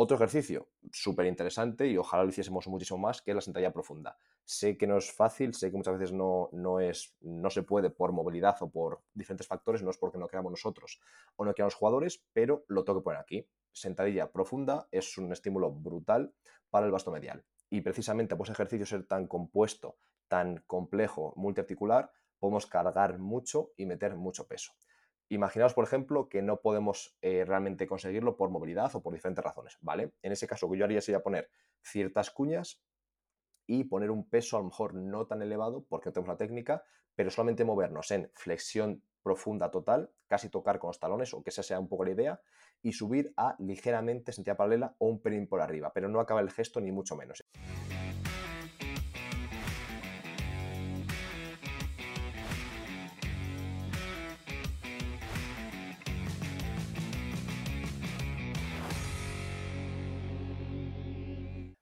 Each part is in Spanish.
Otro ejercicio súper interesante y ojalá lo hiciésemos muchísimo más, que es la sentadilla profunda. Sé que no es fácil, sé que muchas veces no, no, es, no se puede por movilidad o por diferentes factores, no es porque no queramos nosotros o no queramos jugadores, pero lo tengo que poner aquí. Sentadilla profunda es un estímulo brutal para el vasto medial. Y precisamente por ese ejercicio ser tan compuesto, tan complejo, multiarticular, podemos cargar mucho y meter mucho peso. Imaginaos, por ejemplo, que no podemos eh, realmente conseguirlo por movilidad o por diferentes razones, ¿vale? En ese caso, lo que yo haría sería poner ciertas cuñas y poner un peso a lo mejor no tan elevado porque no tenemos la técnica, pero solamente movernos en flexión profunda total, casi tocar con los talones o que esa sea un poco la idea, y subir a ligeramente sentida paralela o un pelín por arriba, pero no acaba el gesto ni mucho menos.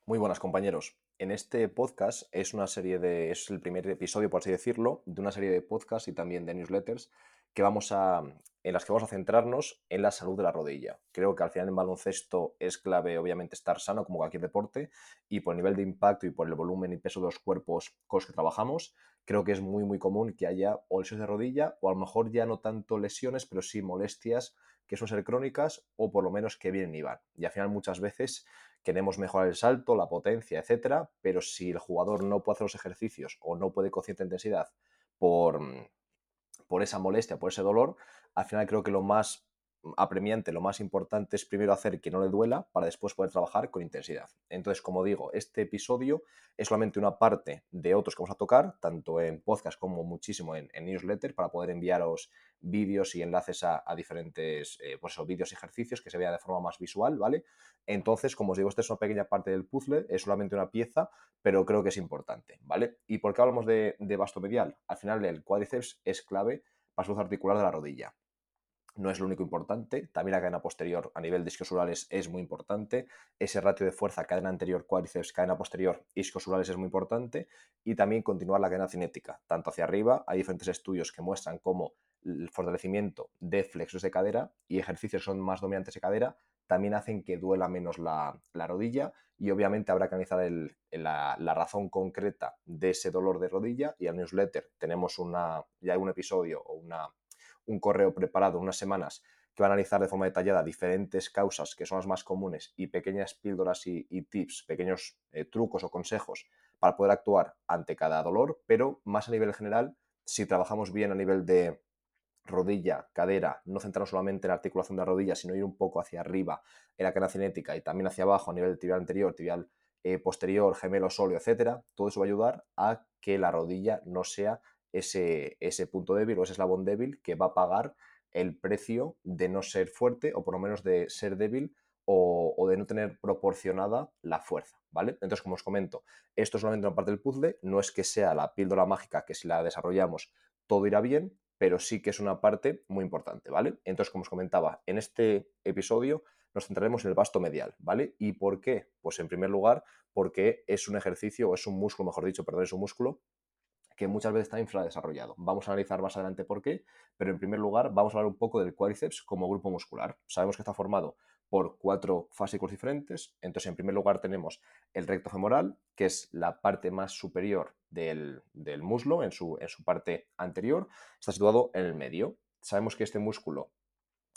Muy buenas compañeros. En este podcast es una serie de, es el primer episodio, por así decirlo, de una serie de podcasts y también de newsletters que vamos a, en las que vamos a centrarnos en la salud de la rodilla. Creo que al final en baloncesto es clave, obviamente, estar sano como cualquier deporte y por el nivel de impacto y por el volumen y peso de los cuerpos con los que trabajamos, creo que es muy, muy común que haya o lesiones de rodilla o a lo mejor ya no tanto lesiones, pero sí molestias que suelen ser crónicas o por lo menos que vienen y van. Y al final muchas veces queremos mejorar el salto, la potencia, etcétera, pero si el jugador no puede hacer los ejercicios o no puede con cierta intensidad por, por esa molestia, por ese dolor, al final creo que lo más apremiante, lo más importante es primero hacer que no le duela para después poder trabajar con intensidad. Entonces, como digo, este episodio es solamente una parte de otros que vamos a tocar, tanto en podcast como muchísimo en, newsletter, para poder enviaros vídeos y enlaces a, diferentes eh, pues vídeos y ejercicios que se vea de forma más visual, ¿vale? Entonces, como os digo, esta es una pequeña parte del puzzle, es solamente una pieza, pero creo que es importante, ¿vale? ¿Y por qué hablamos de, de vasto medial? Al final, el cuádriceps es clave para salud articular de la rodilla no es lo único importante. También la cadena posterior a nivel de isquiosurales es muy importante. Ese ratio de fuerza cadena anterior, cuádriceps, cadena posterior, isquiosurales es muy importante. Y también continuar la cadena cinética, tanto hacia arriba. Hay diferentes estudios que muestran cómo el fortalecimiento de flexos de cadera y ejercicios son más dominantes de cadera también hacen que duela menos la, rodilla y obviamente habrá que analizar la, la, razón concreta de ese dolor de rodilla y al newsletter tenemos una, ya un episodio o una un correo preparado unas semanas que va a analizar de forma detallada diferentes causas que son las más comunes y pequeñas píldoras y, tips, pequeños eh, trucos o consejos para poder actuar ante cada dolor, pero más a nivel general, si trabajamos bien a nivel de rodilla, cadera, no centrarnos solamente en la articulación de la rodilla, sino ir un poco hacia arriba en la cadena cinética y también hacia abajo a nivel del tibial anterior, tibial eh, posterior, gemelo, sóleo, etcétera, todo eso va a ayudar a que la rodilla no sea ese, ese punto débil o ese eslabón débil que va a pagar el precio de no ser fuerte o por lo menos de ser débil o, de no tener proporcionada la fuerza, ¿vale? Entonces, como os comento, esto es solamente una parte del puzzle, no es que sea la píldora mágica que si la desarrollamos todo irá bien, pero sí que es una parte muy importante, ¿vale? Entonces, como os comentaba, en este episodio nos centraremos en el vasto medial, ¿vale? ¿Y por qué? Pues en primer lugar, porque es un ejercicio, o es un músculo, mejor dicho, perdón, es un músculo que muchas veces está infradesarrollado. Vamos a analizar más adelante por qué, pero en primer lugar vamos a hablar un poco del cuádriceps como grupo muscular. Sabemos que está formado por cuatro fascículos diferentes. Entonces, en primer lugar tenemos el recto femoral, que es la parte más superior del, muslo, en su, en su parte anterior. Está situado en el medio. Sabemos que este músculo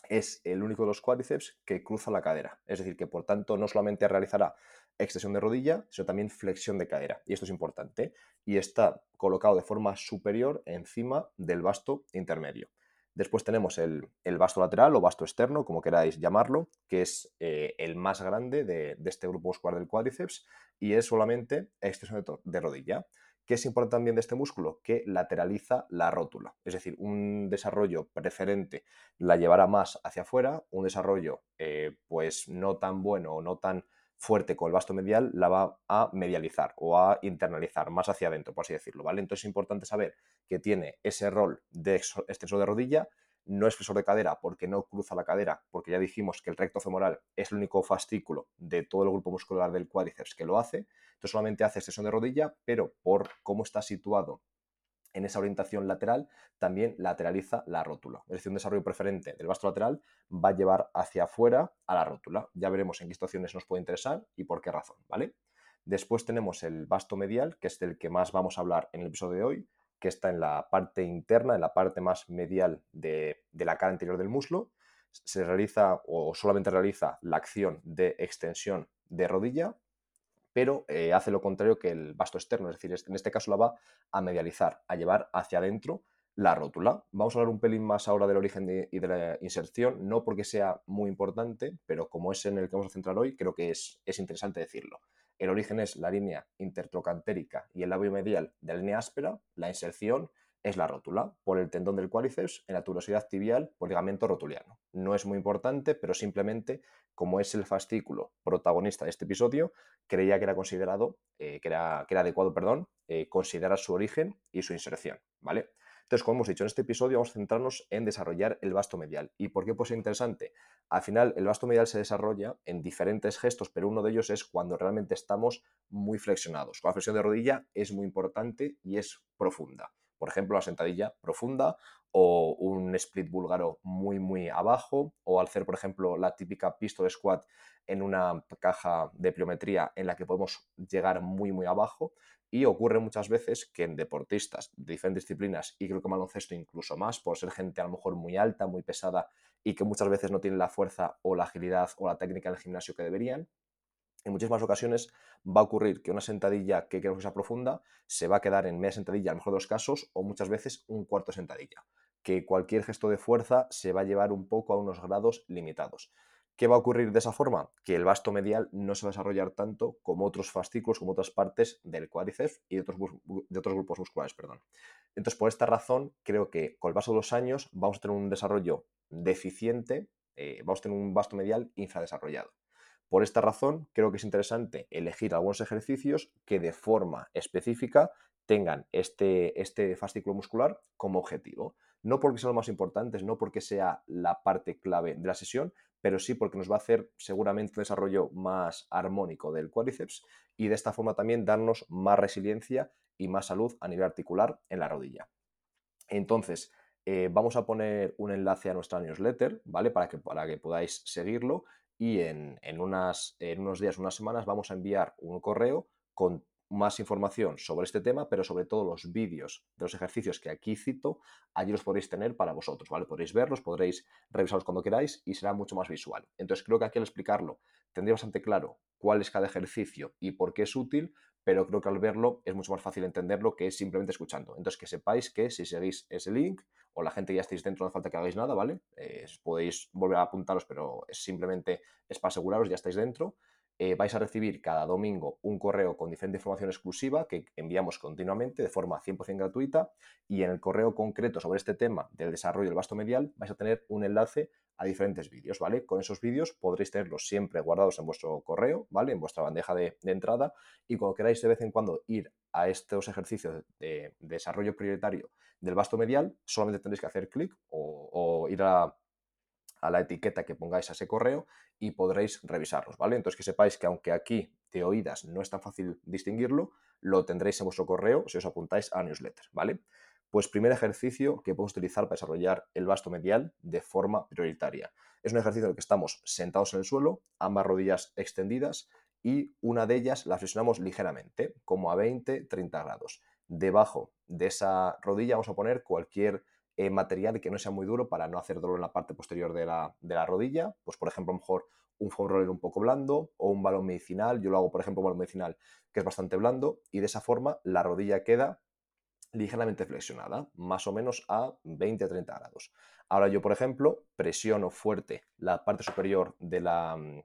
es el único de los cuádriceps que cruza la cadera. Es decir, que por tanto no solamente realizará extensión de rodilla, sino también flexión de cadera. Y esto es importante. Y está colocado de forma superior encima del vasto intermedio. Después tenemos el, el lateral o vasto externo, como queráis llamarlo, que es eh, el más grande de, este grupo muscular del cuádriceps y es solamente extensión de, rodilla. ¿Qué es importante también de este músculo? Que lateraliza la rótula. Es decir, un desarrollo preferente la llevará más hacia afuera, un desarrollo eh, pues no tan bueno o no tan fuerte con el vasto medial la va a medializar o a internalizar más hacia adentro, por así decirlo, ¿vale? Entonces es importante saber que tiene ese rol de extensor de rodilla, no es flexor de cadera porque no cruza la cadera, porque ya dijimos que el recto femoral es el único fascículo de todo el grupo muscular del cuádriceps que lo hace, entonces solamente hace extensión de rodilla, pero por cómo está situado en esa orientación lateral también lateraliza la rótula. Es decir, un desarrollo preferente del vasto lateral va a llevar hacia afuera a la rótula. Ya veremos en qué situaciones nos puede interesar y por qué razón, ¿vale? Después tenemos el vasto medial, que es del que más vamos a hablar en el episodio de hoy, que está en la parte interna, en la parte más medial de, la cara anterior del muslo. Se realiza o solamente realiza la acción de extensión de rodilla pero eh, hace lo contrario que el vasto externo, es decir, en este caso la va a medializar, a llevar hacia adentro la rótula. Vamos a hablar un pelín más ahora del origen y de la inserción, no porque sea muy importante, pero como es en el que vamos a centrar hoy, creo que es, es interesante decirlo. El origen es la línea intertrocantérica y el labio medial de la línea áspera, la inserción es la rótula, por el tendón del cuádriceps en la tuberosidad tibial por ligamento rotuliano. No es muy importante, pero simplemente como es el fascículo protagonista de este episodio, creía que era considerado, eh, que, era, que, era, adecuado, perdón, eh, considerar su origen y su inserción, ¿vale? Entonces, como hemos dicho, en este episodio vamos a centrarnos en desarrollar el vasto medial. ¿Y por qué pues interesante? Al final, el vasto medial se desarrolla en diferentes gestos, pero uno de ellos es cuando realmente estamos muy flexionados. La flexión de rodilla es muy importante y es profunda por ejemplo, la sentadilla profunda o un split búlgaro muy, muy abajo, o al hacer, por ejemplo, la típica pistol squat en una caja de pliometría en la que podemos llegar muy, muy abajo. Y ocurre muchas veces que en deportistas de diferentes disciplinas, y creo que baloncesto incluso más, por ser gente a lo mejor muy alta, muy pesada y que muchas veces no tienen la fuerza o la agilidad o la técnica en el gimnasio que deberían, en muchísimas ocasiones va a ocurrir que una sentadilla que queremos que sea profunda se va a quedar en media sentadilla, a lo mejor de los casos, o muchas veces un cuarto sentadilla, que cualquier gesto de fuerza se va a llevar un poco a unos grados limitados. ¿Qué va a ocurrir de esa forma? Que el vasto medial no se va a desarrollar tanto como otros fascículos, como otras partes del cuádriceps y de otros, de otros grupos musculares. Perdón. Entonces, por esta razón, creo que con el paso de los años vamos a tener un desarrollo deficiente, eh, vamos a tener un vasto medial infradesarrollado. Por esta razón, creo que es interesante elegir algunos ejercicios que de forma específica tengan este, este fascículo muscular como objetivo. No porque sean los más importantes, no porque sea la parte clave de la sesión, pero sí porque nos va a hacer seguramente un desarrollo más armónico del cuádriceps y de esta forma también darnos más resiliencia y más salud a nivel articular en la rodilla. Entonces, eh, vamos a poner un enlace a nuestra newsletter, ¿vale? Para que, para que podáis seguirlo y en, unas, en unos días, unas semanas, vamos a enviar un correo con más información sobre este tema, pero sobre todo los vídeos de los ejercicios que aquí cito, allí los podréis tener para vosotros, ¿vale? Podréis verlos, podréis revisarlos cuando queráis y será mucho más visual. Entonces creo que aquí al explicarlo tendría bastante claro cuál es cada ejercicio y por qué es útil, pero creo que al verlo es mucho más fácil entenderlo que simplemente escuchando. Entonces que sepáis que si seguís ese link o la gente ya estáis dentro, no falta que hagáis nada, ¿vale? Eh, podéis volver a apuntaros, pero simplemente es para aseguraros, ya estáis dentro. Eh, vais a recibir cada domingo un correo con diferente información exclusiva que enviamos continuamente de forma 100% gratuita y en el correo concreto sobre este tema del desarrollo del vasto medial vais a tener un enlace a diferentes vídeos, ¿vale? Con esos vídeos podréis tenerlos siempre guardados en vuestro correo, ¿vale? En vuestra bandeja de, entrada y cuando queráis de vez en cuando ir a estos ejercicios de, desarrollo prioritario del vasto medial, solamente tendréis que hacer clic o ir a la etiqueta que pongáis a ese correo y podréis revisarlos, ¿vale? Entonces que sepáis que aunque aquí de oídas no es tan fácil distinguirlo, lo tendréis en vuestro correo si os apuntáis a newsletter, ¿vale? Pues primer ejercicio que podemos utilizar para desarrollar el vasto medial de forma prioritaria. Es un ejercicio en el que estamos sentados en el suelo, ambas rodillas extendidas y una de ellas la flexionamos ligeramente, como a 20-30 grados. Debajo de esa rodilla vamos a poner cualquier eh, material que no sea muy duro para no hacer dolor en la parte posterior de la, rodilla. Pues, por ejemplo, mejor un foam roller un poco blando o un balón medicinal. Yo lo hago, por ejemplo, un balón medicinal que es bastante blando y de esa forma la rodilla queda ligeramente flexionada, más o menos a 20-30 grados. Ahora yo, por ejemplo, presiono fuerte la parte superior de la, mm,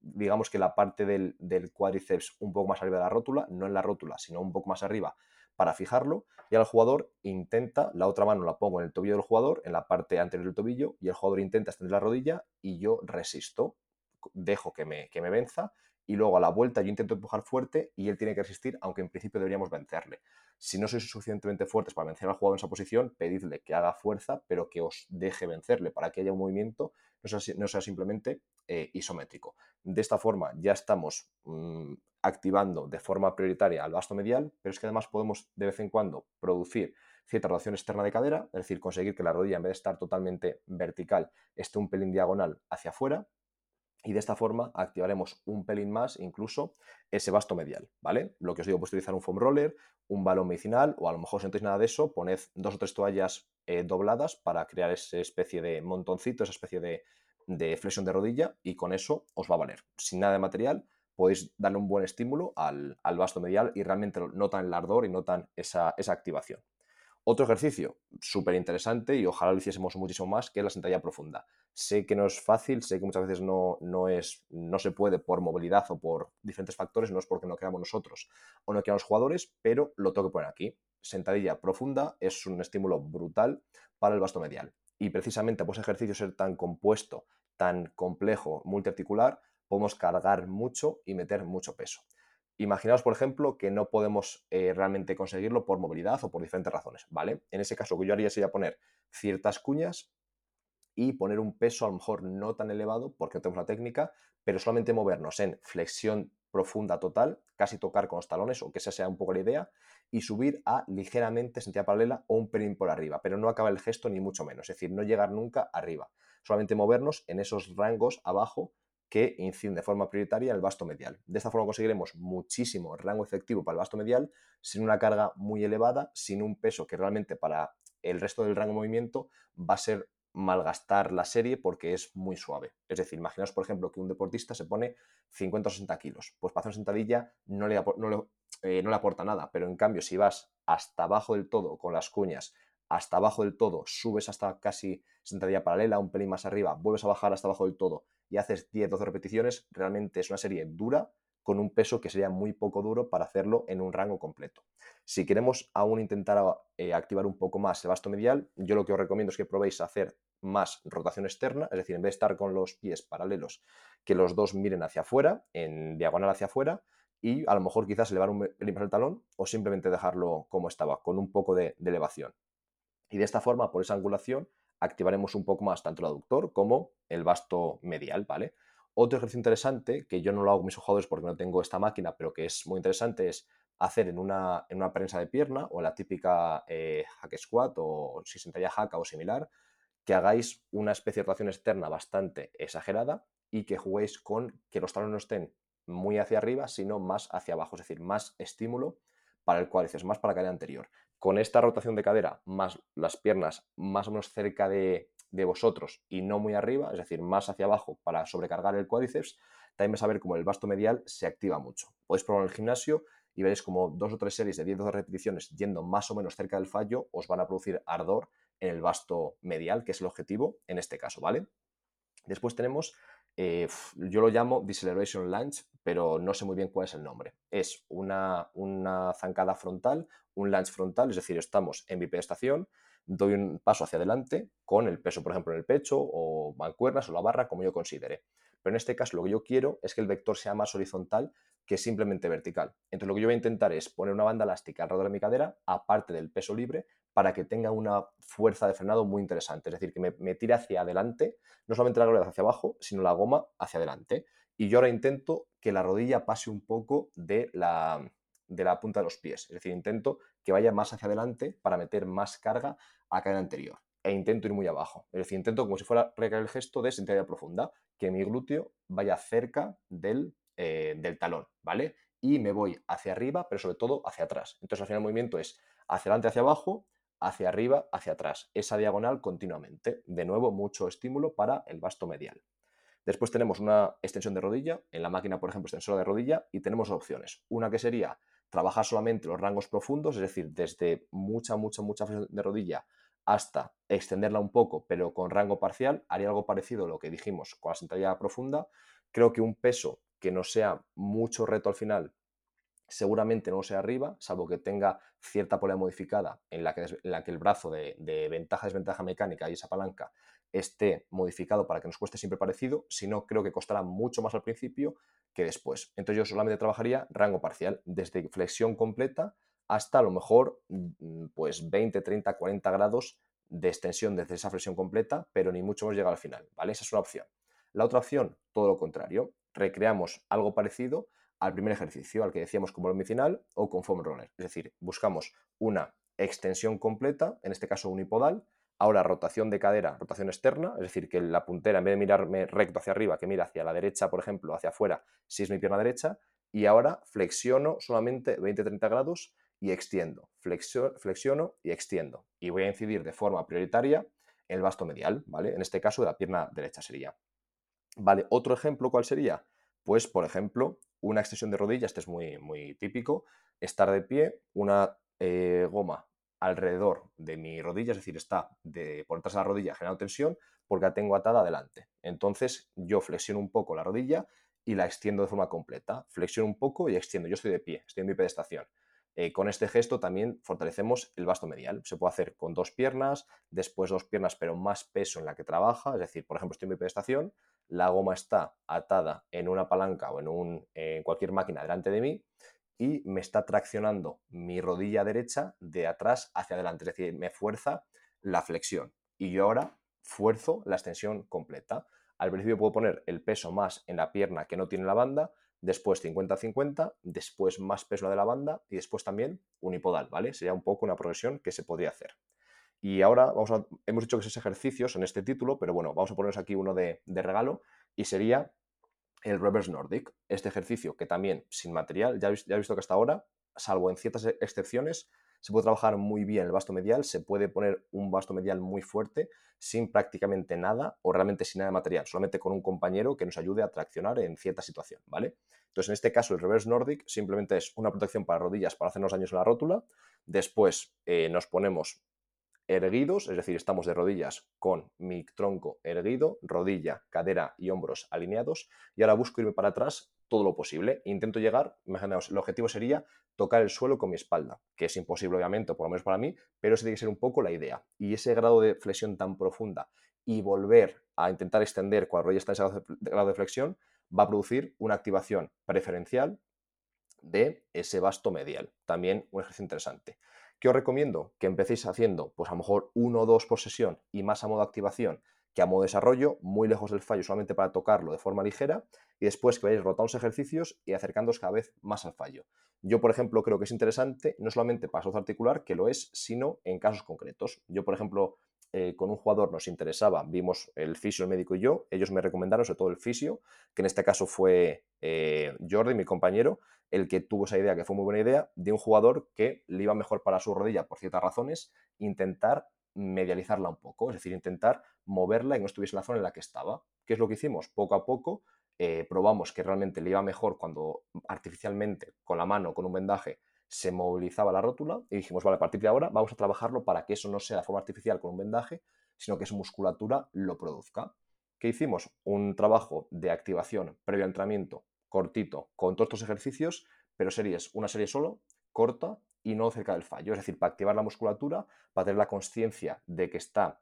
digamos que la parte del, del cuádriceps un poco más arriba de la rótula, no en la rótula, sino un poco más arriba para fijarlo y al jugador intenta, la otra mano la pongo en el tobillo del jugador, en la parte anterior del tobillo, y el jugador intenta extender la rodilla y yo resisto, dejo que me, que me venza y luego a la vuelta yo intento empujar fuerte y él tiene que resistir, aunque en principio deberíamos vencerle. Si no sois suficientemente fuertes para vencer al jugador en esa posición, pedidle que haga fuerza, pero que os deje vencerle para que haya un movimiento, no sea, no sea simplemente eh, isométrico. De esta forma ya estamos mm, activando de forma prioritaria al vasto medial, pero es que además podemos de vez en cuando producir cierta rotación externa de cadera, es decir, conseguir que la rodilla en vez de estar totalmente vertical esté un pelín diagonal hacia afuera y de esta forma activaremos un pelín más incluso ese vasto medial, ¿vale? Lo que os digo, pues utilizar un foam roller, un balón medicinal o a lo mejor si no tenéis nada de eso, poned dos o tres toallas eh, dobladas para crear esa especie de montoncito, esa especie de, flexión de rodilla y con eso os va a valer. Sin nada de material podéis darle un buen estímulo al, al vasto medial y realmente notan el ardor y notan esa, esa activación. Otro ejercicio súper interesante y ojalá lo hiciésemos muchísimo más, que es la sentadilla profunda. Sé que no es fácil, sé que muchas veces no, no, es, no se puede por movilidad o por diferentes factores, no es porque no queramos nosotros o no queramos jugadores, pero lo tengo que poner aquí. Sentadilla profunda es un estímulo brutal para el vasto medial. Y precisamente por ese ejercicio ser tan compuesto, tan complejo, multiarticular, podemos cargar mucho y meter mucho peso. Imaginaos, por ejemplo, que no podemos eh, realmente conseguirlo por movilidad o por diferentes razones, ¿vale? En ese caso, lo que yo haría sería poner ciertas cuñas y poner un peso a lo mejor no tan elevado porque no tenemos la técnica, pero solamente movernos en flexión profunda total, casi tocar con los talones o que esa sea un poco la idea, y subir a ligeramente sentida paralela o un pelín por arriba, pero no acaba el gesto ni mucho menos, es decir, no llegar nunca arriba, solamente movernos en esos rangos abajo que inciden de forma prioritaria en el vasto medial. De esta forma conseguiremos muchísimo rango efectivo para el vasto medial sin una carga muy elevada, sin un peso que realmente para el resto del rango de movimiento va a ser malgastar la serie porque es muy suave. Es decir, imaginaos, por ejemplo, que un deportista se pone 50 o 60 kilos. Pues para hacer una sentadilla no le, eh, no le aporta nada, pero en cambio si vas hasta abajo del todo con las cuñas, hasta abajo del todo, subes hasta casi sentadilla paralela, un pelín más arriba, vuelves a bajar hasta abajo del todo y haces 10-12 repeticiones, realmente es una serie dura con un peso que sería muy poco duro para hacerlo en un rango completo. Si queremos aún intentar eh, activar un poco más el vasto medial, yo lo que os recomiendo es que probéis hacer más rotación externa, es decir, en vez de estar con los pies paralelos, que los dos miren hacia afuera, en diagonal hacia afuera, y a lo mejor quizás elevar un pelín el talón o simplemente dejarlo como estaba, con un poco de elevación. Y de esta forma, por esa angulación, activaremos un poco más tanto el aductor como el vasto medial, ¿vale? Otro ejercicio interesante, que yo no lo hago con mis jugadores porque no tengo esta máquina, pero que es muy interesante, es hacer en una, en una prensa de pierna o la típica eh, hack squat o si sentaría hack o similar, que hagáis una especie de rotación externa bastante exagerada y que juguéis con que los talones no estén muy hacia arriba, sino más hacia abajo, es decir, más estímulo para el cuádriceps, más para la cadera anterior con esta rotación de cadera, más las piernas más o menos cerca de, vosotros y no muy arriba, es decir, más hacia abajo para sobrecargar el cuádriceps, también vais a ver cómo el vasto medial se activa mucho. Podéis probar en el gimnasio y veréis como dos o tres series de 10 12 repeticiones yendo más o menos cerca del fallo os van a producir ardor en el vasto medial, que es el objetivo en este caso, ¿vale? Después tenemos eh, yo lo llamo Deceleration Lunge, pero no sé muy bien cuál es el nombre. Es una, una zancada frontal, un lunge frontal, es decir, estamos en bipedestación, doy un paso hacia adelante con el peso, por ejemplo, en el pecho o mancuernas o la barra, como yo considere. Pero en este caso lo que yo quiero es que el vector sea más horizontal que simplemente vertical. Entonces lo que yo voy a intentar es poner una banda elástica alrededor de mi cadera, aparte del peso libre, para que tenga una fuerza de frenado muy interesante. Es decir, que me, tire hacia adelante, no solamente la gravedad hacia abajo, sino la goma hacia adelante. Y yo ahora intento que la rodilla pase un poco de la, de la punta de los pies. Es decir, intento que vaya más hacia adelante para meter más carga a cadera anterior. E intento ir muy abajo. Es decir, intento como si fuera recaer el gesto de sentadilla profunda, que mi glúteo vaya cerca del, eh, del talón, ¿vale? Y me voy hacia arriba, pero sobre todo hacia atrás. Entonces, al final el movimiento es hacia adelante, hacia abajo, hacia arriba, hacia atrás, esa diagonal continuamente. De nuevo, mucho estímulo para el vasto medial. Después tenemos una extensión de rodilla, en la máquina, por ejemplo, extensora de rodilla, y tenemos opciones. Una que sería trabajar solamente los rangos profundos, es decir, desde mucha, mucha, mucha flexión de rodilla hasta extenderla un poco, pero con rango parcial. Haría algo parecido a lo que dijimos con la sentadilla profunda. Creo que un peso que no sea mucho reto al final seguramente no sea arriba, salvo que tenga cierta polea modificada en la que, la que el brazo de, ventaja-desventaja mecánica y esa palanca esté modificado para que nos cueste siempre parecido, si no creo que costará mucho más al principio que después. Entonces yo solamente trabajaría rango parcial, desde flexión completa hasta a lo mejor mm, pues 20, 30, 40 grados de extensión desde esa flexión completa, pero ni mucho más llega al final, ¿vale? Esa es una opción. La otra opción, todo lo contrario, recreamos algo parecido, al primer ejercicio, al que decíamos como lo medicinal o con foam roller. Es decir, buscamos una extensión completa, en este caso unipodal, ahora rotación de cadera, rotación externa, es decir, que la puntera en vez de mirarme recto hacia arriba, que mira hacia la derecha, por ejemplo, hacia afuera, si es mi pierna derecha, y ahora flexiono solamente 20-30 grados y extiendo, flexiono y extiendo. Y voy a incidir de forma prioritaria el vasto medial, ¿vale? En este caso de la pierna derecha sería. Vale, otro ejemplo, ¿cuál sería? Pues, por ejemplo, una extensión de rodilla, este es muy, muy típico, estar de pie, una eh, goma alrededor de mi rodilla, es decir, está de, por detrás de la rodilla generando tensión porque la tengo atada adelante. Entonces yo flexiono un poco la rodilla y la extiendo de forma completa. Flexiono un poco y extiendo. Yo estoy de pie, estoy en mi pedestación. Eh, con este gesto también fortalecemos el vasto medial. Se puede hacer con dos piernas, después dos piernas, pero más peso en la que trabaja. Es decir, por ejemplo, estoy en mi pedestación, la goma está atada en una palanca o en, cualquier máquina delante de mí y me está traccionando mi rodilla derecha de atrás hacia adelante. Es decir, me fuerza la flexión. Y yo ahora fuerzo la extensión completa. Al principio puedo poner el peso más en la pierna que no tiene la banda, después 50-50, después más peso de la banda y después también unipodal, ¿vale? Sería un poco una progresión que se podría hacer. Y ahora vamos a, hemos dicho que es ejercicios en este título, pero bueno, vamos a ponernos aquí uno de, regalo y sería el reverse nordic. Este ejercicio que también sin material, ya, ya he visto que hasta ahora, salvo en ciertas excepciones, se puede trabajar muy bien el vasto medial, se puede poner un vasto medial muy fuerte sin prácticamente nada o realmente sin nada de material, solamente con un compañero que nos ayude a traccionar en cierta situación, ¿vale? Entonces, en este caso, el reverse nordic simplemente es una protección para rodillas para hacernos daños en la rótula. Después eh, nos ponemos erguidos, es decir, estamos de rodillas con mi tronco erguido, rodilla, cadera y hombros alineados. Y ahora busco irme para atrás todo lo posible. Intento llegar, imaginaos, el objetivo sería tocar el suelo con mi espalda, que es imposible obviamente, por lo menos para mí, pero ese tiene que ser un poco la idea. Y ese grado de flexión tan profunda y volver a intentar extender cuando la rodilla está en ese grado de flexión va a producir una activación preferencial de ese vasto medial. También un ejercicio interesante. ¿Qué os recomiendo? Que empecéis haciendo, pues a lo mejor uno o dos por sesión y más a modo activación que a modo desarrollo, muy lejos del fallo, solamente para tocarlo de forma ligera, y después que vayáis rotando los ejercicios y acercándoos cada vez más al fallo. Yo, por ejemplo, creo que es interesante, no solamente para salud articular, que lo es, sino en casos concretos. Yo, por ejemplo, eh, con un jugador nos interesaba, vimos el fisio, el médico y yo, ellos me recomendaron sobre todo el fisio, que en este caso fue eh, Jordi, mi compañero, el que tuvo esa idea, que fue muy buena idea, de un jugador que le iba mejor para su rodilla por ciertas razones, intentar medializarla un poco, es decir, intentar moverla y no estuviese en la zona en la que estaba. ¿Qué es lo que hicimos? Poco a poco eh, probamos que realmente le iba mejor cuando artificialmente, con la mano, con un vendaje, se movilizaba la rótula y dijimos, vale, a partir de ahora vamos a trabajarlo para que eso no sea de forma artificial con un vendaje, sino que su musculatura lo produzca. ¿Qué hicimos? Un trabajo de activación previo al entrenamiento cortito con todos estos ejercicios, pero series, una serie solo, corta y no cerca del fallo. Es decir, para activar la musculatura, para tener la conciencia de que está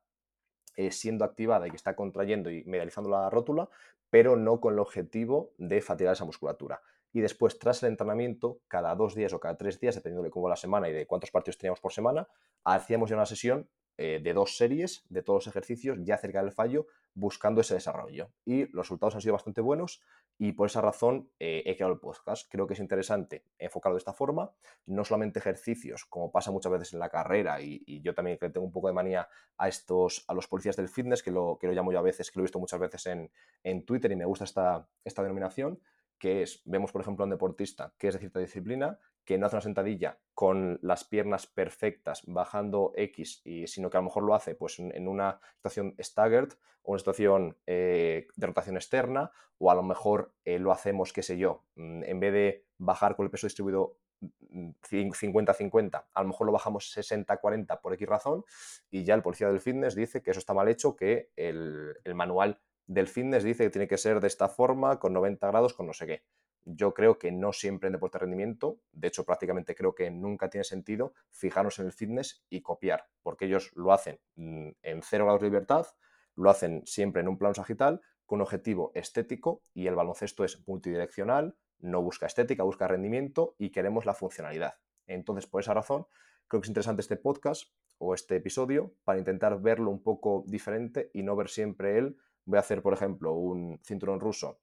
eh, siendo activada y que está contrayendo y medializando la rótula, pero no con el objetivo de fatigar esa musculatura y después, tras el entrenamiento, cada dos días o cada tres días, dependiendo de cómo va la semana y de cuántos partidos teníamos por semana, hacíamos ya una sesión eh, de dos series de todos los ejercicios ya cerca del fallo, buscando ese desarrollo. Y los resultados han sido bastante buenos y por esa razón eh, he creado el podcast. Creo que es interesante enfocarlo de esta forma, no solamente ejercicios, como pasa muchas veces en la carrera, y, yo también tengo un poco de manía a estos, a los policías del fitness, que lo, que lo llamo yo a veces, que lo he visto muchas veces en, en Twitter y me gusta esta, esta denominación, que es, vemos por ejemplo a un deportista que es de cierta disciplina, que no hace una sentadilla con las piernas perfectas bajando X, y, sino que a lo mejor lo hace pues, en, una situación staggered o una situación eh, de rotación externa, o a lo mejor eh, lo hacemos, qué sé yo, mm, en vez de bajar con el peso distribuido 50-50, mm, a lo mejor lo bajamos 60-40 por X razón, y ya el policía del fitness dice que eso está mal hecho, que el, el manual del fitness dice que tiene que ser de esta forma, con 90 grados, con no sé qué. Yo creo que no siempre en deporte de rendimiento, de hecho prácticamente creo que nunca tiene sentido fijarnos en el fitness y copiar, porque ellos lo hacen mm, en cero grados de libertad, lo hacen siempre en un plano sagital, con un objetivo estético y el baloncesto es multidireccional, no busca estética, busca rendimiento y queremos la funcionalidad. Entonces, por esa razón, creo que es interesante este podcast o este episodio para intentar verlo un poco diferente y no ver siempre él voy a hacer, por ejemplo, un cinturón ruso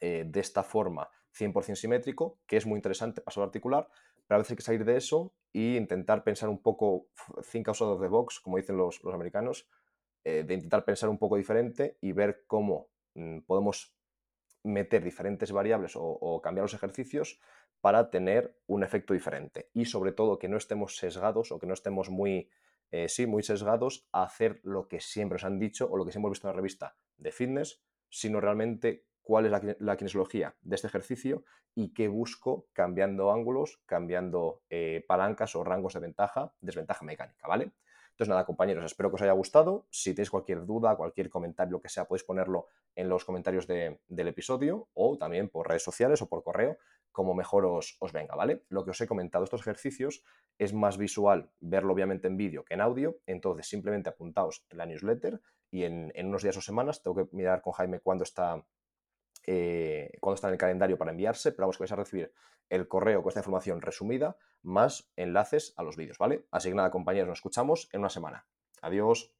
eh, de esta forma 100% simétrico, que es muy interesante, paso articular, pero pero a veces hay que salir de eso e intentar pensar un poco, think outside of the box, como dicen los, los americanos, eh, de intentar pensar un poco diferente y ver cómo mm, podemos meter diferentes variables o, cambiar los ejercicios para tener un efecto diferente. Y sobre todo que no estemos sesgados o que no estemos muy, eh, sí, muy sesgados a hacer lo que siempre os han dicho o lo que siempre hemos visto en la revista de fitness, sino realmente cuál es la, kinesiología de este ejercicio y qué busco cambiando ángulos, cambiando eh, palancas o rangos de ventaja, desventaja mecánica, ¿vale? Entonces, nada, compañeros, espero que os haya gustado. Si tenéis cualquier duda, cualquier comentario, lo que sea, podéis ponerlo en los comentarios del episodio o también por redes sociales o por correo, como mejor os, venga, ¿vale? Lo que os he comentado, estos ejercicios, es más visual verlo obviamente en vídeo que en audio, entonces simplemente apuntaos en la newsletter y en, en unos días o semanas tengo que mirar con Jaime cuándo está eh, cuando está en el calendario para enviarse, pero vamos que vais a recibir el correo con esta información resumida más enlaces a los vídeos, ¿vale? Así que nada, compañeros, nos escuchamos en una semana. Adiós.